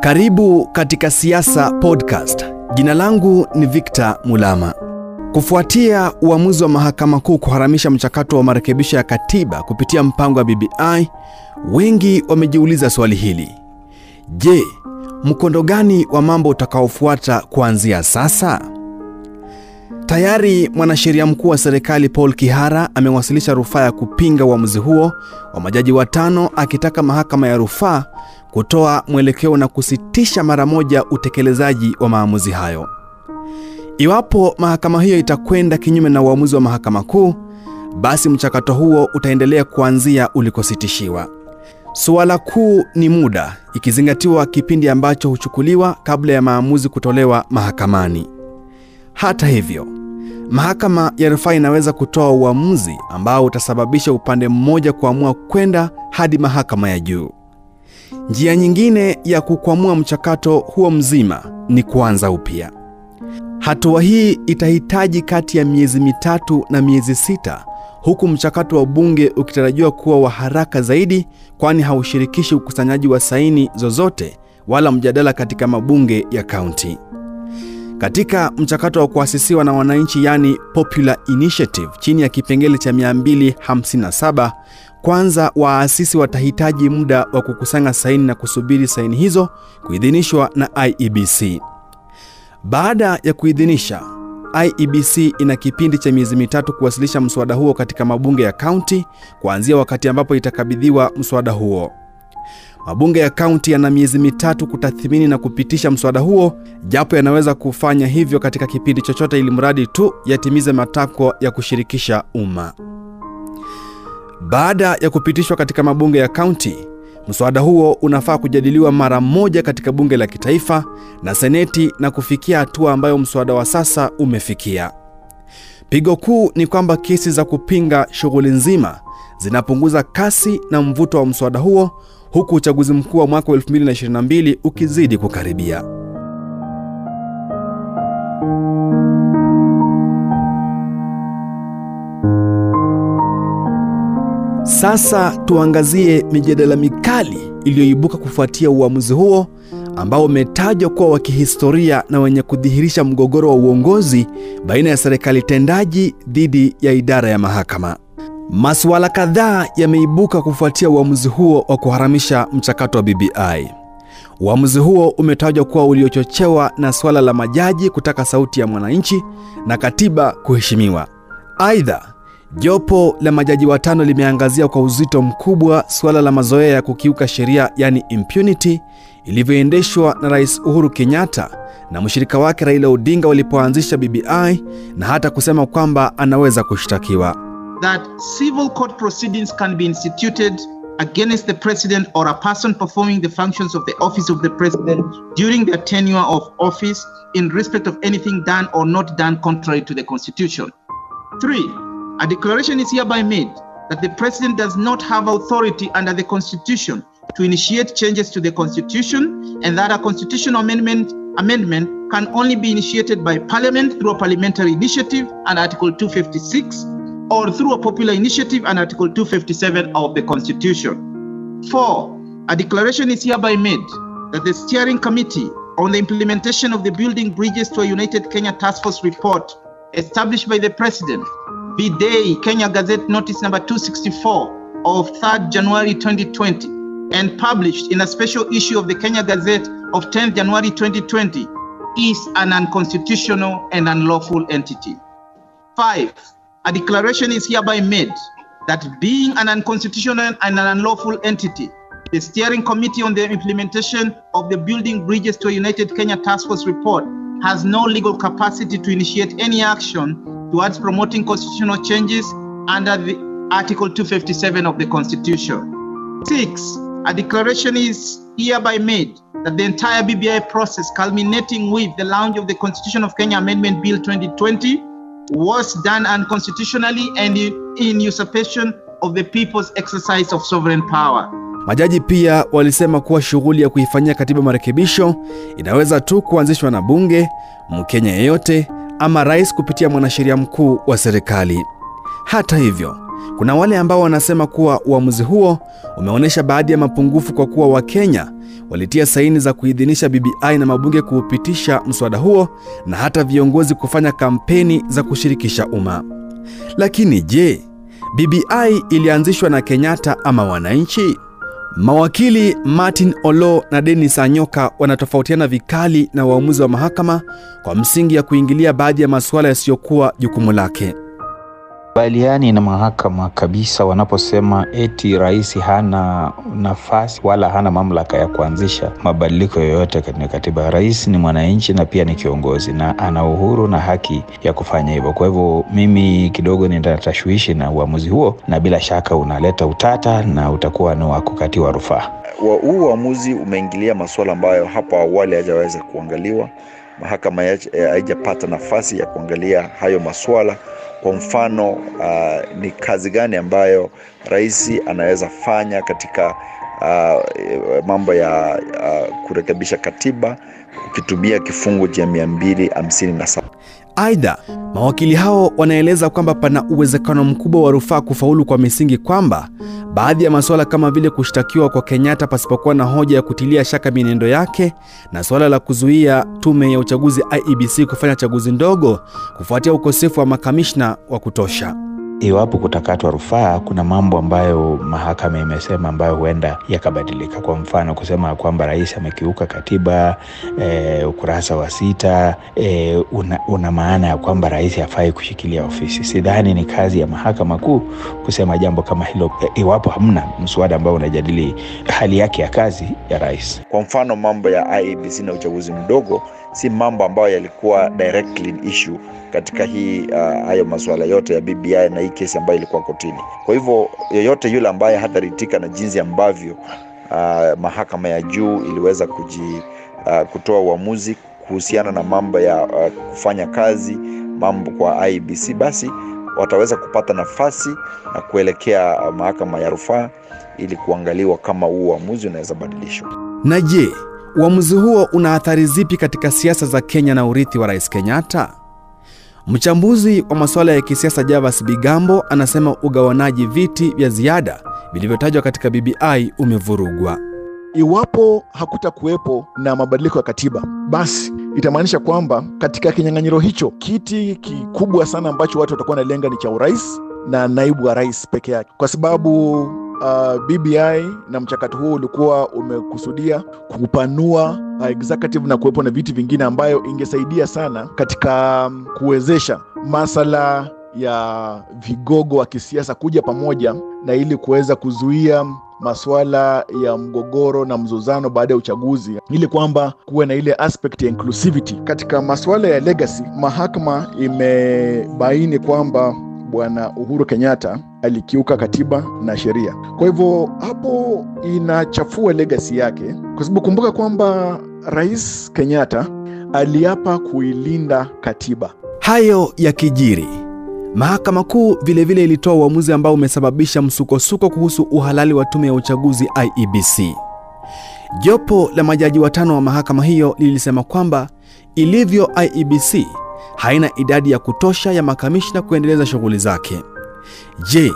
Karibu katika Siasa Podcast. Jina langu ni Victor Mulama. Kufuatia uamuzi wa Mahakama Kuu kuharamisha mchakato wa marekebisho ya katiba kupitia mpango wa BBI, wengi wamejiuliza swali hili. Je, mkondo gani wa mambo utakaofuata kuanzia sasa? Tayari mwanasheria mkuu wa serikali Paul Kihara amewasilisha rufaa ya kupinga uamuzi huo wa majaji watano akitaka mahakama ya rufaa kutoa mwelekeo na kusitisha mara moja utekelezaji wa maamuzi hayo. Iwapo mahakama hiyo itakwenda kinyume na uamuzi wa mahakama kuu, basi mchakato huo utaendelea kuanzia ulikositishiwa. Suala kuu ni muda, ikizingatiwa kipindi ambacho huchukuliwa kabla ya maamuzi kutolewa mahakamani. Hata hivyo, mahakama ya rufaa inaweza kutoa uamuzi ambao utasababisha upande mmoja kuamua kwenda hadi mahakama ya juu. Njia nyingine ya kukwamua mchakato huo mzima ni kuanza upya. Hatua hii itahitaji kati ya miezi mitatu na miezi sita, huku mchakato wa bunge ukitarajiwa kuwa wa haraka zaidi, kwani haushirikishi ukusanyaji wa saini zozote wala mjadala katika mabunge ya kaunti. Katika mchakato wa kuasisiwa na wananchi, yani Popular Initiative, chini ya kipengele cha 257 kwanza waasisi watahitaji muda wa kukusanya saini na kusubiri saini hizo kuidhinishwa na IEBC. Baada ya kuidhinisha, IEBC ina kipindi cha miezi mitatu kuwasilisha mswada huo katika mabunge ya kaunti kuanzia wakati ambapo itakabidhiwa mswada huo. Mabunge ya kaunti yana miezi mitatu kutathmini na kupitisha mswada huo, japo yanaweza kufanya hivyo katika kipindi chochote, ili mradi tu yatimize matakwa ya kushirikisha umma. Baada ya kupitishwa katika mabunge ya kaunti, mswada huo unafaa kujadiliwa mara moja katika bunge la kitaifa na seneti na kufikia hatua ambayo mswada wa sasa umefikia. Pigo kuu ni kwamba kesi za kupinga shughuli nzima zinapunguza kasi na mvuto wa mswada huo, huku uchaguzi mkuu wa mwaka 2022 ukizidi kukaribia. Sasa tuangazie mijadala mikali iliyoibuka kufuatia uamuzi huo ambao umetajwa kuwa wa kihistoria na wenye kudhihirisha mgogoro wa uongozi baina ya serikali tendaji dhidi ya idara ya mahakama. Masuala kadhaa yameibuka kufuatia uamuzi huo wa kuharamisha mchakato wa BBI. Uamuzi huo umetajwa kuwa uliochochewa na suala la majaji kutaka sauti ya mwananchi na katiba kuheshimiwa. Aidha, Jopo la majaji watano limeangazia kwa uzito mkubwa suala la mazoea ya kukiuka sheria yani impunity ilivyoendeshwa na Rais Uhuru Kenyatta na mshirika wake Raila Odinga walipoanzisha BBI na hata kusema kwamba anaweza kushtakiwa. that civil court proceedings can be instituted against the president or a person performing the functions of the office of the president during their tenure of office in respect of anything done or not done contrary to the constitution. Three, a declaration is hereby made that the president does not have authority under the constitution to initiate changes to the constitution and that a constitutional amendment amendment can only be initiated by parliament through a parliamentary initiative and article 256 or through a popular initiative and article 257 of the constitution. 4. A declaration is hereby made that the steering committee on the implementation of the building bridges to a united Kenya task force report established by the president B-Day Kenya Gazette Notice number 264 of 3rd January 2020 and published in a special issue of the Kenya Gazette of 10th January 2020 is an unconstitutional and unlawful entity. 5. A declaration is hereby made that being an unconstitutional and an unlawful entity, the steering committee on the implementation of the Building Bridges to a United Kenya Task Force report has no legal capacity to initiate any action towards promoting constitutional changes under the Article 257 of the Constitution. Six, a declaration is hereby made that the entire BBI process, culminating with the launch of the Constitution of Kenya Amendment Bill 2020, was done unconstitutionally and in, usurpation of the people's exercise of sovereign power. Majaji pia walisema kuwa shughuli ya kuifanyia katiba marekebisho inaweza tu kuanzishwa na bunge, Mkenya yeyote ama rais kupitia mwanasheria mkuu wa serikali. Hata hivyo, kuna wale ambao wanasema kuwa uamuzi huo umeonyesha baadhi ya mapungufu kwa kuwa Wakenya walitia saini za kuidhinisha BBI na mabunge kuupitisha mswada huo na hata viongozi kufanya kampeni za kushirikisha umma. Lakini je, BBI ilianzishwa na Kenyatta ama wananchi? Mawakili Martin Olo na Dennis Anyoka wanatofautiana vikali na uamuzi wa mahakama kwa msingi ya kuingilia baadhi ya masuala yasiyokuwa jukumu lake. Kubaliani na mahakama kabisa wanaposema eti rais hana nafasi wala hana mamlaka ya kuanzisha mabadiliko yoyote katika katiba. Rais ni mwananchi na pia ni kiongozi na ana uhuru na haki ya kufanya hivyo. Kwa hivyo mimi kidogo ninatashwishi na uamuzi huo, na bila shaka unaleta utata na utakuwa ni wa kukatiwa rufaa. Huu uamuzi umeingilia masuala ambayo hapo awali hajaweza kuangaliwa. Mahakama haijapata nafasi ya kuangalia hayo masuala. Kwa mfano uh, ni kazi gani ambayo rais anaweza fanya katika uh, mambo ya uh, kurekebisha katiba ukitumia kifungu cha mia mbili hamsini na saba. Aidha, mawakili hao wanaeleza kwamba pana uwezekano mkubwa wa rufaa kufaulu kwa misingi kwamba baadhi ya masuala kama vile kushtakiwa kwa Kenyatta pasipokuwa na hoja ya kutilia shaka mienendo yake na suala la kuzuia tume ya uchaguzi IEBC kufanya chaguzi ndogo kufuatia ukosefu wa makamishna wa kutosha. Iwapo kutakatwa rufaa, kuna mambo ambayo mahakama imesema ambayo huenda yakabadilika. Kwa mfano kusema kwamba rais amekiuka katiba e, ukurasa wa sita e, una, una maana ya kwamba rais hafai kushikilia ofisi. Sidhani ni kazi ya mahakama kuu kusema jambo kama hilo e, iwapo hamna mswada ambao unajadili hali yake ya kazi ya rais. Kwa mfano mambo ya IEBC na uchaguzi mdogo si mambo ambayo yalikuwa directly issue katika hii uh, hayo masuala yote ya BBI na hii kesi ambayo ilikuwa kotini. Kwa hivyo yeyote yule ambaye hataritika na jinsi ambavyo uh, mahakama ya juu iliweza kuji, uh, kutoa uamuzi kuhusiana na mambo ya uh, kufanya kazi mambo kwa IBC basi wataweza kupata nafasi na kuelekea uh, mahakama ya rufaa ili kuangaliwa kama huu uamuzi unaweza badilishwa. Na je, uamuzi huo una athari zipi katika siasa za Kenya na urithi wa Rais Kenyatta? Mchambuzi wa masuala ya kisiasa Javas Bigambo anasema ugawanaji viti vya ziada vilivyotajwa katika BBI umevurugwa. Iwapo hakutakuwepo na mabadiliko ya katiba, basi itamaanisha kwamba katika kinyang'anyiro hicho kiti kikubwa sana ambacho watu watakuwa wanalenga ni cha urais na naibu wa rais peke yake, kwa sababu uh, BBI na mchakato huo ulikuwa umekusudia kupanua uh, executive na kuwepo na viti vingine ambayo ingesaidia sana katika um, kuwezesha masala ya vigogo wa kisiasa kuja pamoja na ili kuweza kuzuia masuala ya mgogoro na mzozano baada ya uchaguzi, ili kwamba kuwe na ile aspect ya inclusivity katika masuala ya legacy. Mahakama imebaini kwamba Bwana Uhuru Kenyatta alikiuka katiba na sheria. Kwa hivyo hapo inachafua legasi yake, kwa sababu kumbuka kwamba Rais Kenyatta aliapa kuilinda katiba. Hayo yakijiri, mahakama kuu vilevile ilitoa uamuzi ambao umesababisha msukosuko kuhusu uhalali wa tume ya uchaguzi IEBC. Jopo la majaji watano wa mahakama hiyo lilisema kwamba ilivyo IEBC haina idadi ya kutosha ya makamishna kuendeleza shughuli zake. Je,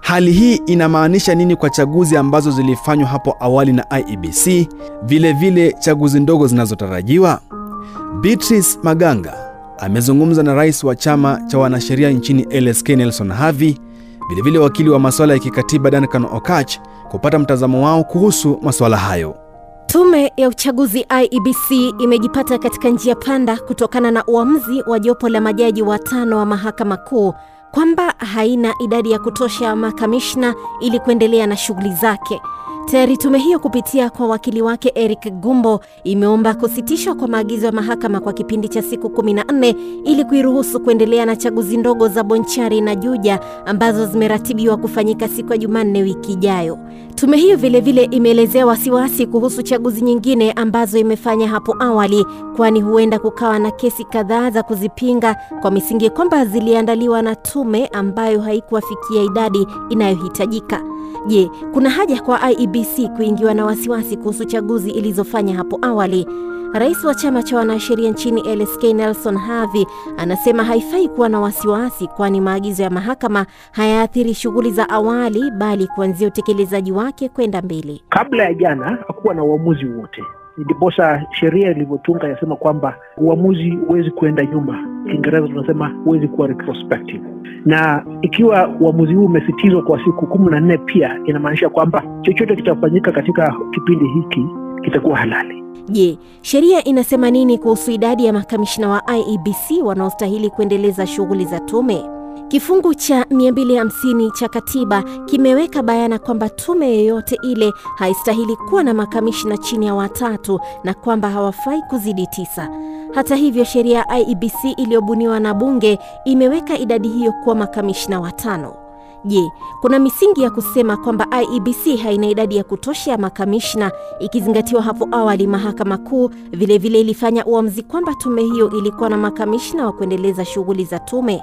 hali hii inamaanisha nini kwa chaguzi ambazo zilifanywa hapo awali na IEBC, vile vile chaguzi ndogo zinazotarajiwa? Beatrice Maganga amezungumza na rais wa chama cha wanasheria nchini LSK Nelson Havi, vilevile wakili wa masuala ya kikatiba Duncan Okach kupata mtazamo wao kuhusu masuala hayo. Tume ya uchaguzi IEBC imejipata katika njia panda kutokana na uamuzi wa jopo la majaji watano wa mahakama kuu kwamba haina idadi ya kutosha makamishna ili kuendelea na shughuli zake. Tayari tume hiyo kupitia kwa wakili wake Eric Gumbo imeomba kusitishwa kwa maagizo ya mahakama kwa kipindi cha siku 14 ili kuiruhusu kuendelea na chaguzi ndogo za Bonchari na Juja ambazo zimeratibiwa kufanyika siku ya Jumanne wiki ijayo. Tume hiyo vilevile imeelezea wasiwasi kuhusu chaguzi nyingine ambazo imefanya hapo awali, kwani huenda kukawa na kesi kadhaa za kuzipinga kwa misingi kwamba ziliandaliwa na tume ambayo haikuwafikia idadi inayohitajika. Je, kuna haja kwa IEBC kuingiwa na wasiwasi kuhusu chaguzi ilizofanya hapo awali? Rais wa chama cha wanasheria nchini LSK Nelson Havi anasema haifai kuwa na wasiwasi, kwani maagizo ya mahakama hayaathiri shughuli za awali, bali kuanzia utekelezaji wake kwenda mbele. Kabla ya jana hakuwa na uamuzi wowote, ndiposa sheria ilivyotunga yasema kwamba uamuzi huwezi kuenda nyuma. Kiingereza tunasema huwezi kuwa retrospective, na ikiwa uamuzi huu umesitizwa kwa siku kumi na nne, pia inamaanisha kwamba chochote kitafanyika katika kipindi hiki kitakuwa halali. Je, sheria inasema nini kuhusu idadi ya makamishina wa IEBC wanaostahili kuendeleza shughuli za tume? Kifungu cha 250 cha katiba kimeweka bayana kwamba tume yoyote ile haistahili kuwa na makamishna chini ya watatu na kwamba hawafai kuzidi tisa. Hata hivyo, sheria ya IEBC iliyobuniwa na bunge imeweka idadi hiyo kuwa makamishna watano. Je, kuna misingi ya kusema kwamba IEBC haina idadi ya kutosha ya makamishna ikizingatiwa hapo awali mahakama kuu vilevile ilifanya uamuzi kwamba tume hiyo ilikuwa na makamishna wa kuendeleza shughuli za tume?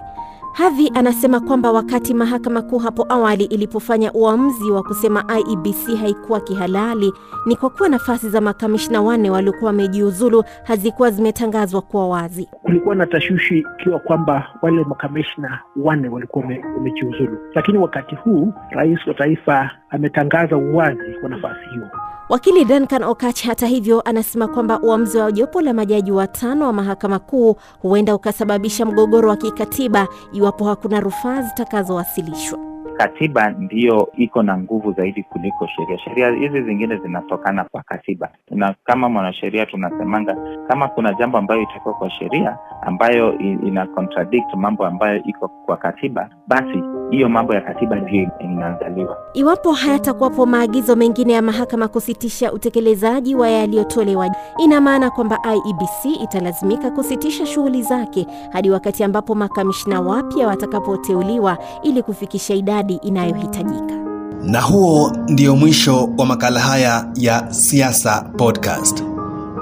Havi anasema kwamba wakati mahakama kuu hapo awali ilipofanya uamuzi wa kusema IEBC haikuwa kihalali ni kwa kuwa nafasi za makamishna wanne waliokuwa wamejiuzulu hazikuwa zimetangazwa kuwa wazi. Kulikuwa na tashwishi ikiwa kwamba wale makamishna wanne walikuwa wamejiuzulu, lakini wakati huu rais wa taifa ametangaza uwazi wa nafasi hiyo. Wakili Duncan Okach hata hivyo anasema kwamba uamuzi wa jopo la majaji watano wa mahakama kuu huenda ukasababisha mgogoro wa kikatiba iwapo hakuna rufaa zitakazowasilishwa. Katiba ndiyo iko na nguvu zaidi kuliko sheria. Sheria hizi zingine zinatokana kwa katiba, na kama mwanasheria tunasemanga kama kuna jambo ambayo itakuwa kwa sheria ambayo ina contradict mambo ambayo iko kwa katiba, basi hiyo mambo ya katiba ndiyo inaangaliwa. Iwapo hayatakuwapo maagizo mengine ya mahakama kusitisha utekelezaji wa yaliyotolewa, ina maana kwamba IEBC italazimika kusitisha shughuli zake hadi wakati ambapo makamishna wapya watakapoteuliwa ili kufikisha idadi inayohitajika. Na huo ndio mwisho wa makala haya ya Siasa Podcast.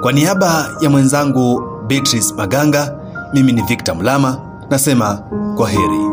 Kwa niaba ya mwenzangu Beatrice Maganga, mimi ni Victor Mlama, nasema kwa heri.